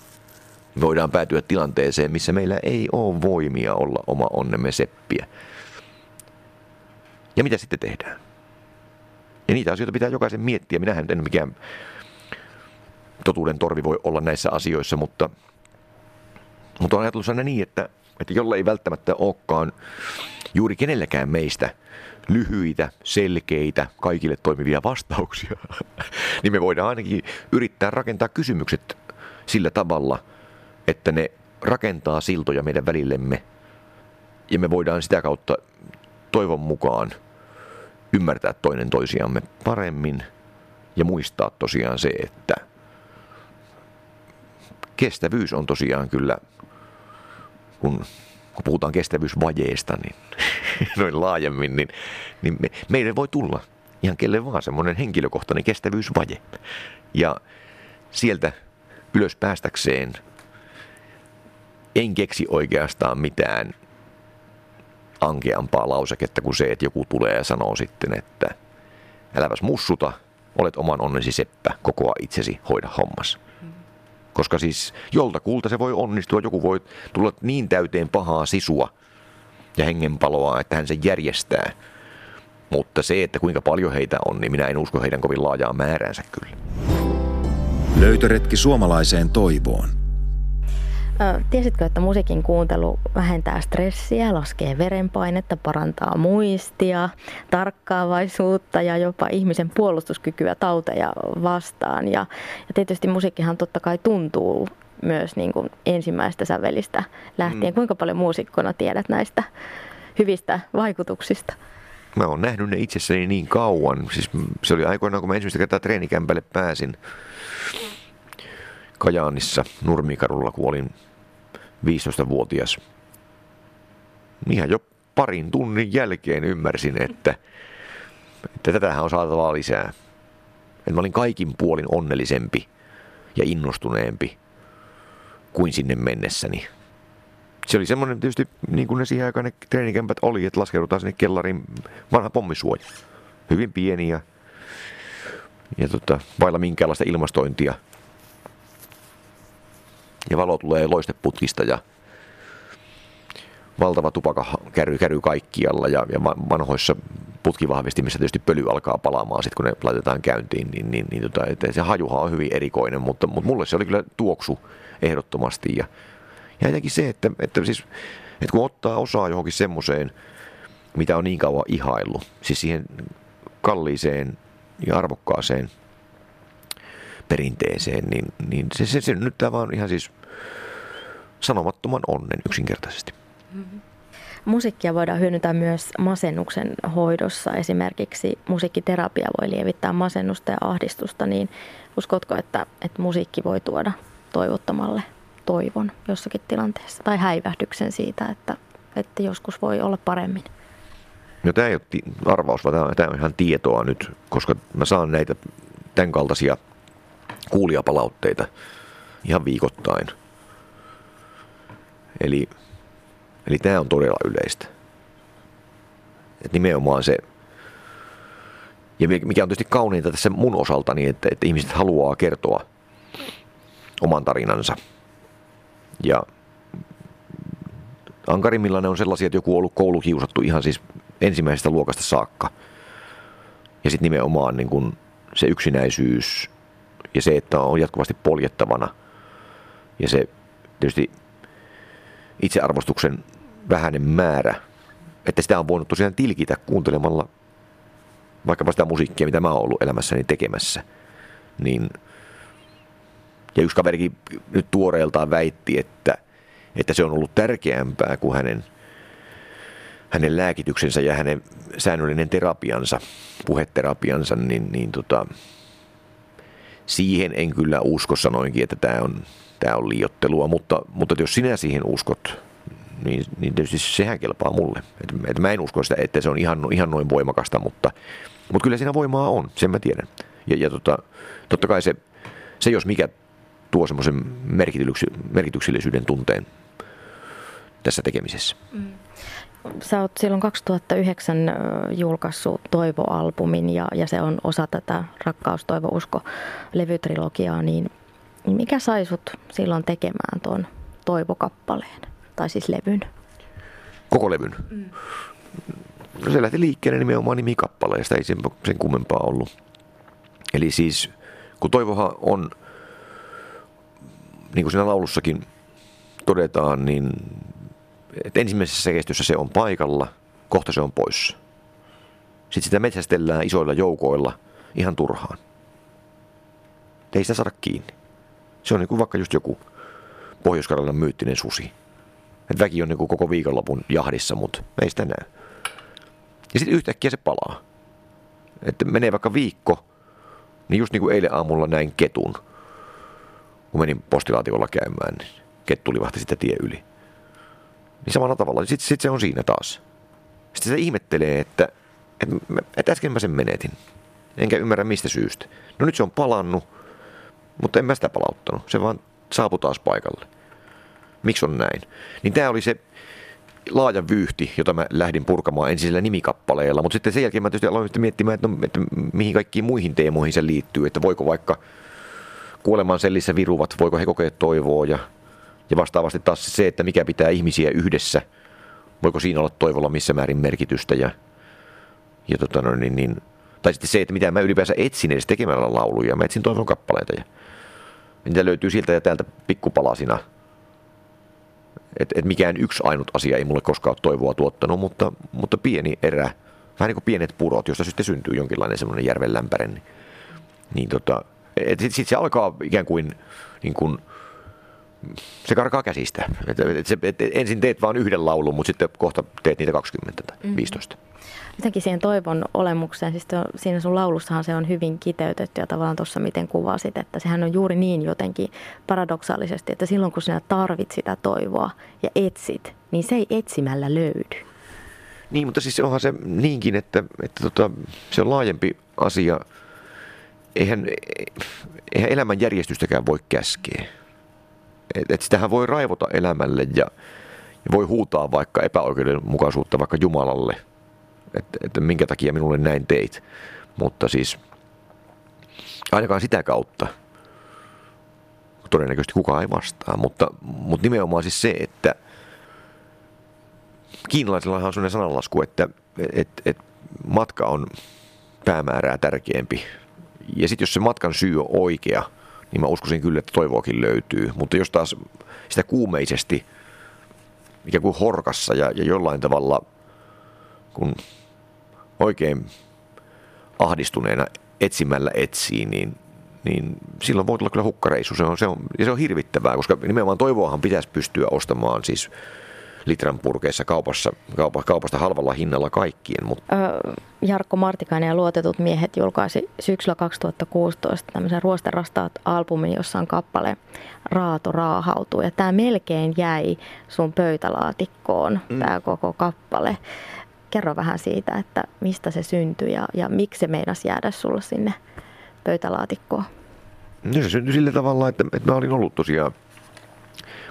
voidaan päätyä tilanteeseen, missä meillä ei ole voimia olla oma onnemme seppiä. Ja mitä sitten tehdään? Ja niitä asioita pitää jokaisen miettiä. Minähän en mikään totuuden torvi voi olla näissä asioissa, mutta, mutta on ajatellut aina niin, että, että jolle ei välttämättä olekaan juuri kenelläkään meistä – lyhyitä, selkeitä, kaikille toimivia vastauksia, niin me voidaan ainakin yrittää rakentaa kysymykset sillä tavalla, että ne rakentaa siltoja meidän välillemme ja me voidaan sitä kautta toivon mukaan ymmärtää toinen toisiamme paremmin ja muistaa tosiaan se, että kestävyys on tosiaan kyllä, kun kun puhutaan kestävyysvajeesta, niin noin laajemmin, niin, niin me, meille voi tulla ihan kelle vaan semmoinen henkilökohtainen kestävyysvaje. Ja sieltä ylös päästäkseen en keksi oikeastaan mitään ankeampaa lauseketta kuin se, että joku tulee ja sanoo sitten, että äläpäs mussuta, olet oman onnesi seppä, kokoa itsesi, hoida hommas. Koska siis joltakulta se voi onnistua, joku voi tulla niin täyteen pahaa sisua ja hengenpaloa, että hän sen järjestää. Mutta se, että kuinka paljon heitä on, niin minä en usko heidän kovin laajaa määräänsä kyllä. Löytöretki suomalaiseen toivoon. Tiesitkö, että musiikin kuuntelu vähentää stressiä, laskee verenpainetta, parantaa muistia, tarkkaavaisuutta ja jopa ihmisen puolustuskykyä tauteja vastaan. Ja, ja tietysti musiikkihan totta kai tuntuu myös niin kuin ensimmäistä sävelistä lähtien. Mm. Kuinka paljon muusikkona tiedät näistä hyvistä vaikutuksista? Mä oon nähnyt ne itsessäni niin kauan. Siis se oli aikoinaan, kun mä ensimmäistä kertaa treenikämpälle pääsin Kajaanissa Nurmikarulla, kun olin 15-vuotias. Ihan jo parin tunnin jälkeen ymmärsin, että, että tätähän on saatavaa lisää. Että mä olin kaikin puolin onnellisempi ja innostuneempi kuin sinne mennessäni. se oli semmoinen tietysti, niin kuin ne siihen aikaan ne treenikämpät oli, että laskeudutaan sinne kellariin vanha pommisuoja. Hyvin pieni ja, ja tota, vailla minkäänlaista ilmastointia. Ja valo tulee loisteputkista ja valtava tupaka käry, käry kaikkialla ja, ja vanhoissa putkivahvistimissa tietysti pöly alkaa palaamaan sitten kun ne laitetaan käyntiin, niin, niin, niin tota, että se hajuhan on hyvin erikoinen, mutta, mutta mulle se oli kyllä tuoksu ehdottomasti. Ja, ja jotenkin se, että, että, siis, että kun ottaa osaa johonkin semmoiseen, mitä on niin kauan ihaillut, siis siihen kalliiseen ja arvokkaaseen perinteeseen, niin, niin se, se, se nyt tämä vaan ihan siis sanomattoman onnen yksinkertaisesti. Mm-hmm. Musiikkia voidaan hyödyntää myös masennuksen hoidossa. Esimerkiksi musiikkiterapia voi lievittää masennusta ja ahdistusta, niin uskotko, että, että musiikki voi tuoda toivottomalle toivon jossakin tilanteessa tai häivähdyksen siitä, että, että joskus voi olla paremmin? No tämä ei ole arvaus, vaan on, tämä on ihan tietoa nyt, koska mä saan näitä tämän kaltaisia kuulijapalautteita ihan viikoittain. Eli Eli tämä on todella yleistä. Et nimenomaan se, ja mikä on tietysti kauniinta tässä mun osaltani, että, että ihmiset haluaa kertoa oman tarinansa. Ja ankarimmillaan ne on sellaisia, että joku on ollut koulukiusattu ihan siis ensimmäisestä luokasta saakka. Ja sitten nimenomaan niin kun se yksinäisyys ja se, että on jatkuvasti poljettavana. Ja se tietysti itsearvostuksen vähäinen määrä, että sitä on voinut tosiaan tilkitä kuuntelemalla vaikkapa sitä musiikkia, mitä mä oon ollut elämässäni tekemässä. Niin, ja yksi kaverikin nyt tuoreeltaan väitti, että, että se on ollut tärkeämpää kuin hänen, hänen lääkityksensä ja hänen säännöllinen terapiansa, puheterapiansa, niin, niin tota, siihen en kyllä usko sanoinkin, että tämä on, tämä on liiottelua, mutta, mutta jos sinä siihen uskot, niin, niin tietysti sehän kelpaa mulle. Et, et mä en usko sitä, että se on ihan, ihan noin voimakasta, mutta, mutta kyllä siinä voimaa on, sen mä tiedän. Ja, ja tota, totta kai se, se, jos mikä tuo semmoisen merkityksellisyyden tunteen tässä tekemisessä. Mm. Sä oot silloin 2009 julkaissut Toivo-albumin ja, ja se on osa tätä Rakkaus, Toivo, Usko levytrilogiaa, niin mikä sai sut silloin tekemään tuon Toivo-kappaleen? tai siis levyn? Koko levyn? Mm. No se lähti liikkeelle nimenomaan nimikappaleesta, ei sen, sen kummempaa ollut. Eli siis, kun Toivohan on, niin kuin siinä laulussakin todetaan, niin että ensimmäisessä kestyssä se on paikalla, kohta se on poissa. Sitten sitä metsästellään isoilla joukoilla ihan turhaan. Ei sitä saada kiinni. Se on niin kuin vaikka just joku pohjois myyttinen susi. Että väki on niin kuin koko viikonlopun jahdissa, mutta ei sitä näy. Ja sitten yhtäkkiä se palaa. Että menee vaikka viikko, niin just niin kuin eilen aamulla näin ketun, kun menin postilaatikolla käymään, niin kettu livahti sitä tie yli. Niin samalla tavalla, sitten sit se on siinä taas. Sitten se ihmettelee, että, että, että äsken mä sen menetin. Enkä ymmärrä mistä syystä. No nyt se on palannut, mutta en mä sitä palauttanut. Se vaan saapui taas paikalle miksi on näin. Niin tämä oli se laaja vyyhti, jota mä lähdin purkamaan ensin sillä nimikappaleella, mutta sitten sen jälkeen mä tietysti aloin miettimään, että, no, että mihin kaikkiin muihin teemoihin se liittyy, että voiko vaikka kuoleman sellissä viruvat, voiko he kokea toivoa ja, ja vastaavasti taas se, että mikä pitää ihmisiä yhdessä, voiko siinä olla toivolla missä määrin merkitystä ja, ja tota no, niin, niin, tai sitten se, että mitä mä ylipäänsä etsin edes tekemällä lauluja, mä etsin toivon kappaleita ja niitä löytyy sieltä ja täältä pikkupalasina – et, et mikään yksi ainut asia ei mulle koskaan ole toivoa tuottanut, mutta, mutta pieni erä, vähän niin kuin pienet purot, josta sitten syntyy jonkinlainen semmoinen järven lämpäre, niin, niin tota, sitten sit se alkaa ikään kuin, niin kuin se karkaa käsistä. Et, et, et, et ensin teet vain yhden laulun, mutta sitten kohta teet niitä 20 tai 15. Mm-hmm jotenkin siihen toivon olemukseen, siis to, siinä sun laulussahan se on hyvin kiteytetty ja tavallaan tuossa miten kuvasit, että sehän on juuri niin jotenkin paradoksaalisesti, että silloin kun sinä tarvit sitä toivoa ja etsit, niin se ei etsimällä löydy. Niin, mutta siis onhan se niinkin, että, että tota, se on laajempi asia. Eihän, eihän elämän järjestystäkään voi käskeä. Et, et sitähän voi raivota elämälle ja, voi huutaa vaikka epäoikeudenmukaisuutta vaikka Jumalalle, että, että minkä takia minulle näin teit. Mutta siis ainakaan sitä kautta todennäköisesti kukaan ei vastaa, mutta, mutta nimenomaan siis se, että kiinalaisillahan on sellainen sananlasku, että et, et matka on päämäärää tärkeämpi. Ja sitten jos se matkan syy on oikea, niin mä uskoisin kyllä, että toivoakin löytyy. Mutta jos taas sitä kuumeisesti ikään kuin horkassa ja, ja jollain tavalla kun oikein ahdistuneena etsimällä etsii, niin, niin silloin voi tulla kyllä hukkareisu. Se on, se on, ja se on hirvittävää, koska nimenomaan toivoahan pitäisi pystyä ostamaan siis litran purkeissa kaupassa, kaupasta halvalla hinnalla kaikkien. Mutta... Jarkko Martikainen ja Luotetut miehet julkaisi syksyllä 2016 tämmöisen Ruosterrastaat-albumin, jossa on kappale Raato raahautuu. Ja tämä melkein jäi sun pöytälaatikkoon, mm. tämä koko kappale. Kerro vähän siitä, että mistä se syntyi ja, ja miksi se meinasi jäädä sulle sinne pöytälaatikkoon. No se syntyi sillä tavalla, että, että mä olin ollut tosiaan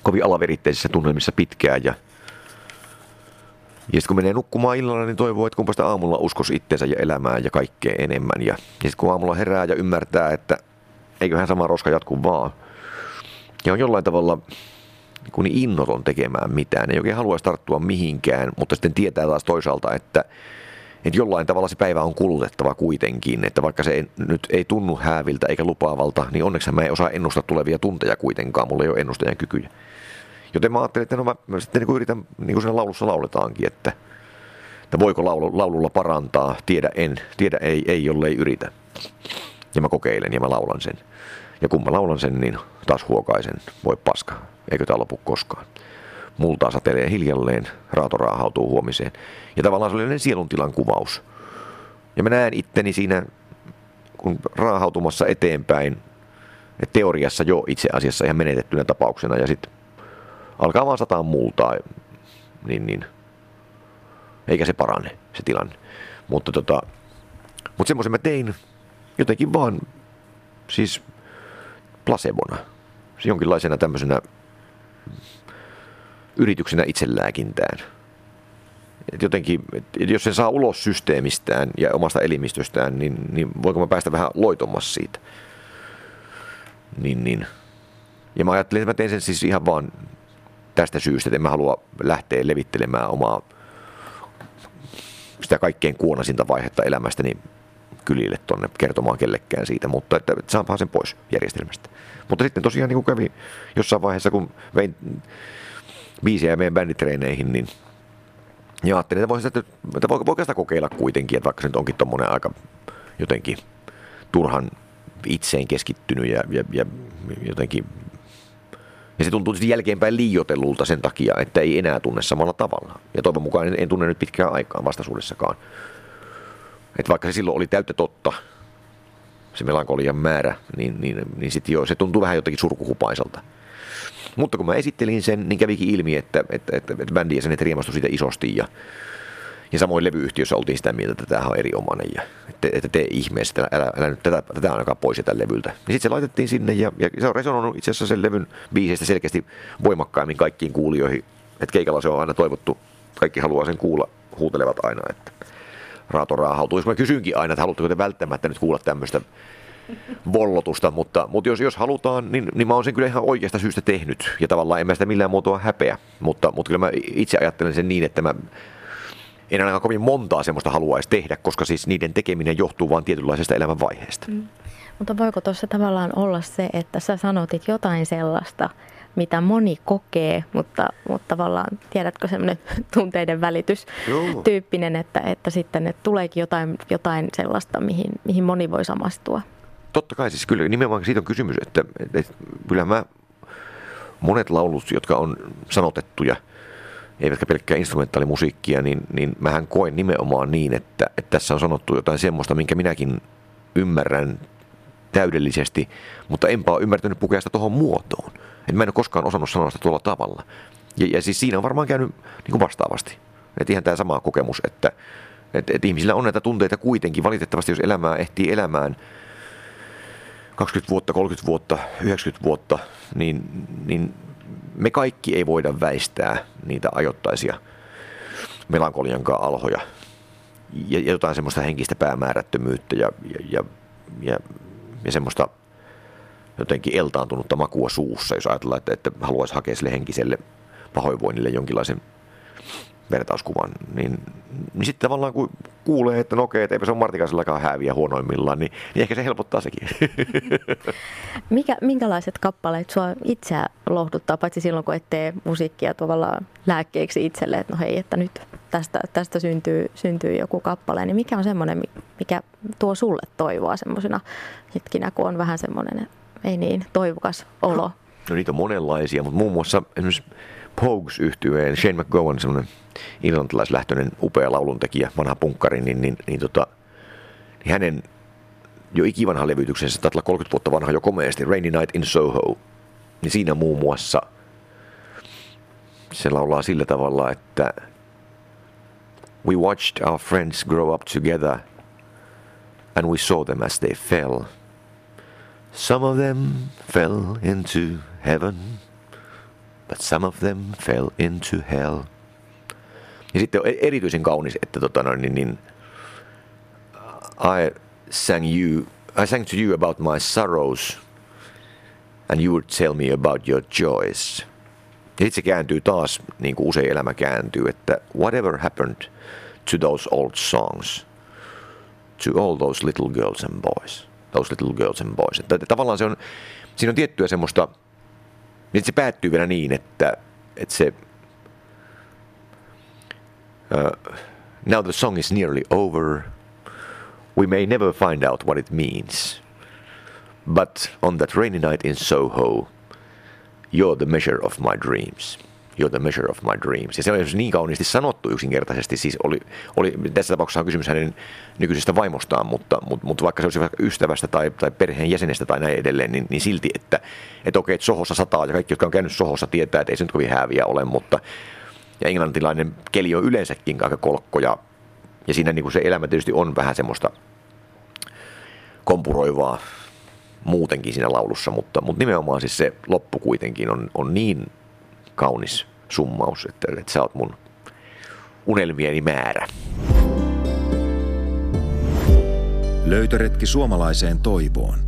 kovin alaveritteisissä tunnelmissa pitkään ja ja sitten kun menee nukkumaan illalla, niin toivoo, että kumpa aamulla uskos itsensä ja elämään ja kaikkea enemmän. Ja, ja sitten kun aamulla herää ja ymmärtää, että eiköhän sama roska jatku vaan. Ja on jollain tavalla kun niin innoton tekemään mitään. Ei oikein haluaisi tarttua mihinkään, mutta sitten tietää taas toisaalta, että, että jollain tavalla se päivä on kulutettava kuitenkin. Että vaikka se ei, nyt ei tunnu hääviltä eikä lupaavalta, niin onneksi mä en osaa ennustaa tulevia tunteja kuitenkaan. Mulla ei ole ennustajan kykyjä. Joten mä ajattelin, että no mä, mä sitten niin kuin yritän, niin kuin siinä laulussa lauletaankin, että, että voiko laulu, laululla parantaa, tiedä en, tiedä ei, ei jollei yritä. Ja mä kokeilen ja mä laulan sen. Ja kun mä laulan sen, niin taas huokaisen, voi paska, eikö tämä lopu koskaan. Multaa satelee hiljalleen, raato raahautuu huomiseen. Ja tavallaan se oli sieluntilan kuvaus. Ja mä näen itteni siinä, kun raahautumassa eteenpäin, teoriassa jo itse asiassa ihan menetettynä tapauksena. Ja sitten alkaa vaan sataa multaa, niin, niin eikä se parane se tilanne. Mutta tota, mutta semmoisen mä tein jotenkin vaan siis placebona, siis jonkinlaisena tämmöisenä yrityksenä itselääkintään. Et jotenkin, et jos sen saa ulos systeemistään ja omasta elimistöstään, niin, niin voiko mä päästä vähän loitomassa siitä. Niin, niin. Ja mä ajattelin, että mä tein sen siis ihan vaan tästä syystä, että en mä halua lähteä levittelemään omaa sitä kaikkein kuonasinta vaihetta elämästäni kylille tonne kertomaan kellekään siitä, mutta että, että saanpahan sen pois järjestelmästä. Mutta sitten tosiaan niin kuin kävi jossain vaiheessa, kun vein biisiä meidän bänditreeneihin, niin ja ajattelin, että voisi, että, että voiko sitä kokeilla kuitenkin, että vaikka se nyt onkin tuommoinen aika jotenkin turhan itseen keskittynyt ja, ja, ja jotenkin ja se tuntuu jälkeenpäin liiotelulta sen takia, että ei enää tunne samalla tavalla. Ja toivon mukaan en, en tunne nyt pitkään aikaan vastaisuudessakaan. Että vaikka se silloin oli täyttä totta, se melankolian määrä, niin, niin, niin sit jo, se tuntuu vähän jotenkin surkuhupaiselta. Mutta kun mä esittelin sen, niin kävikin ilmi, että, että, että, että bändi ja sen riemastui siitä isosti. Ja, ja samoin levyyhtiössä oltiin sitä mieltä, että tämä on erinomainen ja että, että tee ihmeessä, älä, älä nyt tätä, tätä ainakaan pois tätä levyltä. Niin sitten se laitettiin sinne ja, ja se on resonoinut itse asiassa sen levyn biiseistä selkeästi voimakkaammin kaikkiin kuulijoihin. Että keikalla se on aina toivottu, kaikki haluaa sen kuulla, huutelevat aina, että raato raahautuu. Jos mä kysynkin aina, että haluatteko te välttämättä nyt kuulla tämmöistä vollotusta, mutta, mutta jos, jos halutaan, niin, niin mä oon sen kyllä ihan oikeasta syystä tehnyt. Ja tavallaan en mä sitä millään muotoa häpeä, mutta, mutta kyllä mä itse ajattelen sen niin, että mä en ainakaan kovin montaa semmoista haluaisi tehdä, koska siis niiden tekeminen johtuu vain tietynlaisesta elämänvaiheesta. Mm. Mutta voiko tuossa tavallaan olla se, että sä sanotit jotain sellaista, mitä moni kokee, mutta, mutta tavallaan tiedätkö semmoinen tunteiden välitys Joo. tyyppinen, että, että sitten että tuleekin jotain, jotain sellaista, mihin, mihin moni voi samastua. Totta kai siis kyllä nimenomaan siitä on kysymys, että, että kyllä mä monet laulut, jotka on sanotettuja – eivätkä pelkkää instrumentaalimusiikkia, niin, niin mähän koen nimenomaan niin, että, että tässä on sanottu jotain semmoista, minkä minäkin ymmärrän täydellisesti, mutta enpä ole ymmärtänyt pukea sitä tuohon muotoon. Et mä en ole koskaan osannut sanoa sitä tuolla tavalla. Ja, ja siis siinä on varmaan käynyt niin kuin vastaavasti. Että ihan tämä sama kokemus, että, että, että ihmisillä on näitä tunteita kuitenkin. Valitettavasti, jos elämää ehtii elämään 20 vuotta, 30 vuotta, 90 vuotta, niin, niin me kaikki ei voida väistää niitä ajoittaisia melankoliankaan alhoja. Ja jotain semmoista henkistä päämäärättömyyttä ja, ja, ja, ja, ja semmoista jotenkin eltaantunutta makua suussa, jos ajatellaan, että, että haluaisi hakea sille henkiselle pahoinvoinnille jonkinlaisen vertauskuvan, niin, niin sitten tavallaan kun kuulee, että no okei, että eipä se ole Martikaisellakaan hääviä huonoimmillaan, niin, niin ehkä se helpottaa sekin. Mikä, minkälaiset kappaleet sua itseä lohduttaa, paitsi silloin kun et tee musiikkia tavallaan lääkkeeksi itselle, että no hei, että nyt tästä, tästä syntyy, syntyy joku kappale, niin mikä on semmoinen, mikä tuo sulle toivoa semmoisena hetkinä, kun on vähän semmoinen, ei niin, toivokas olo? No niitä on monenlaisia, mutta muun muassa esimerkiksi Pogues yhtyeen Shane McGowan, semmoinen irlantilaislähtöinen upea lauluntekijä, vanha punkkari, niin, niin, niin, tota, niin hänen jo ikivanha levytyksensä, taitaa 30 vuotta vanha jo komeasti, Rainy Night in Soho, niin siinä muun muassa se laulaa sillä tavalla, että We watched our friends grow up together and we saw them as they fell. Some of them fell into heaven but some of them fell into hell. Ja sitten on erityisen kaunis, että tota noin, niin, niin, I sang you, I sang to you about my sorrows, and you would tell me about your joys. Ja sitten se kääntyy taas, niin kuin usein elämä kääntyy, että whatever happened to those old songs, to all those little girls and boys, those little girls and boys. Että tavallaan se on, siinä on tiettyä semmoista niin se päättyy vielä niin, että, että se... Uh, now the song is nearly over. We may never find out what it means. But on that rainy night in Soho, you're the measure of my dreams. You're the measure of my dreams. Ja se on niin kauniisti sanottu yksinkertaisesti. Siis oli, oli, tässä tapauksessa on kysymys hänen nykyisestä vaimostaan, mutta, mutta, mutta vaikka se olisi vaikka ystävästä tai, tai perheen jäsenestä tai näin edelleen, niin, niin silti, että, että okei, että Sohossa sataa ja kaikki, jotka on käynyt Sohossa, tietää, että ei se nyt kovin hääviä ole, mutta ja englantilainen keli on yleensäkin aika kolkko ja, ja siinä niin kuin se elämä tietysti on vähän semmoista kompuroivaa muutenkin siinä laulussa, mutta, mutta nimenomaan siis se loppu kuitenkin on, on niin kaunis summaus, että, että sä oot mun unelmieni määrä. Löytöretki suomalaiseen toivoon.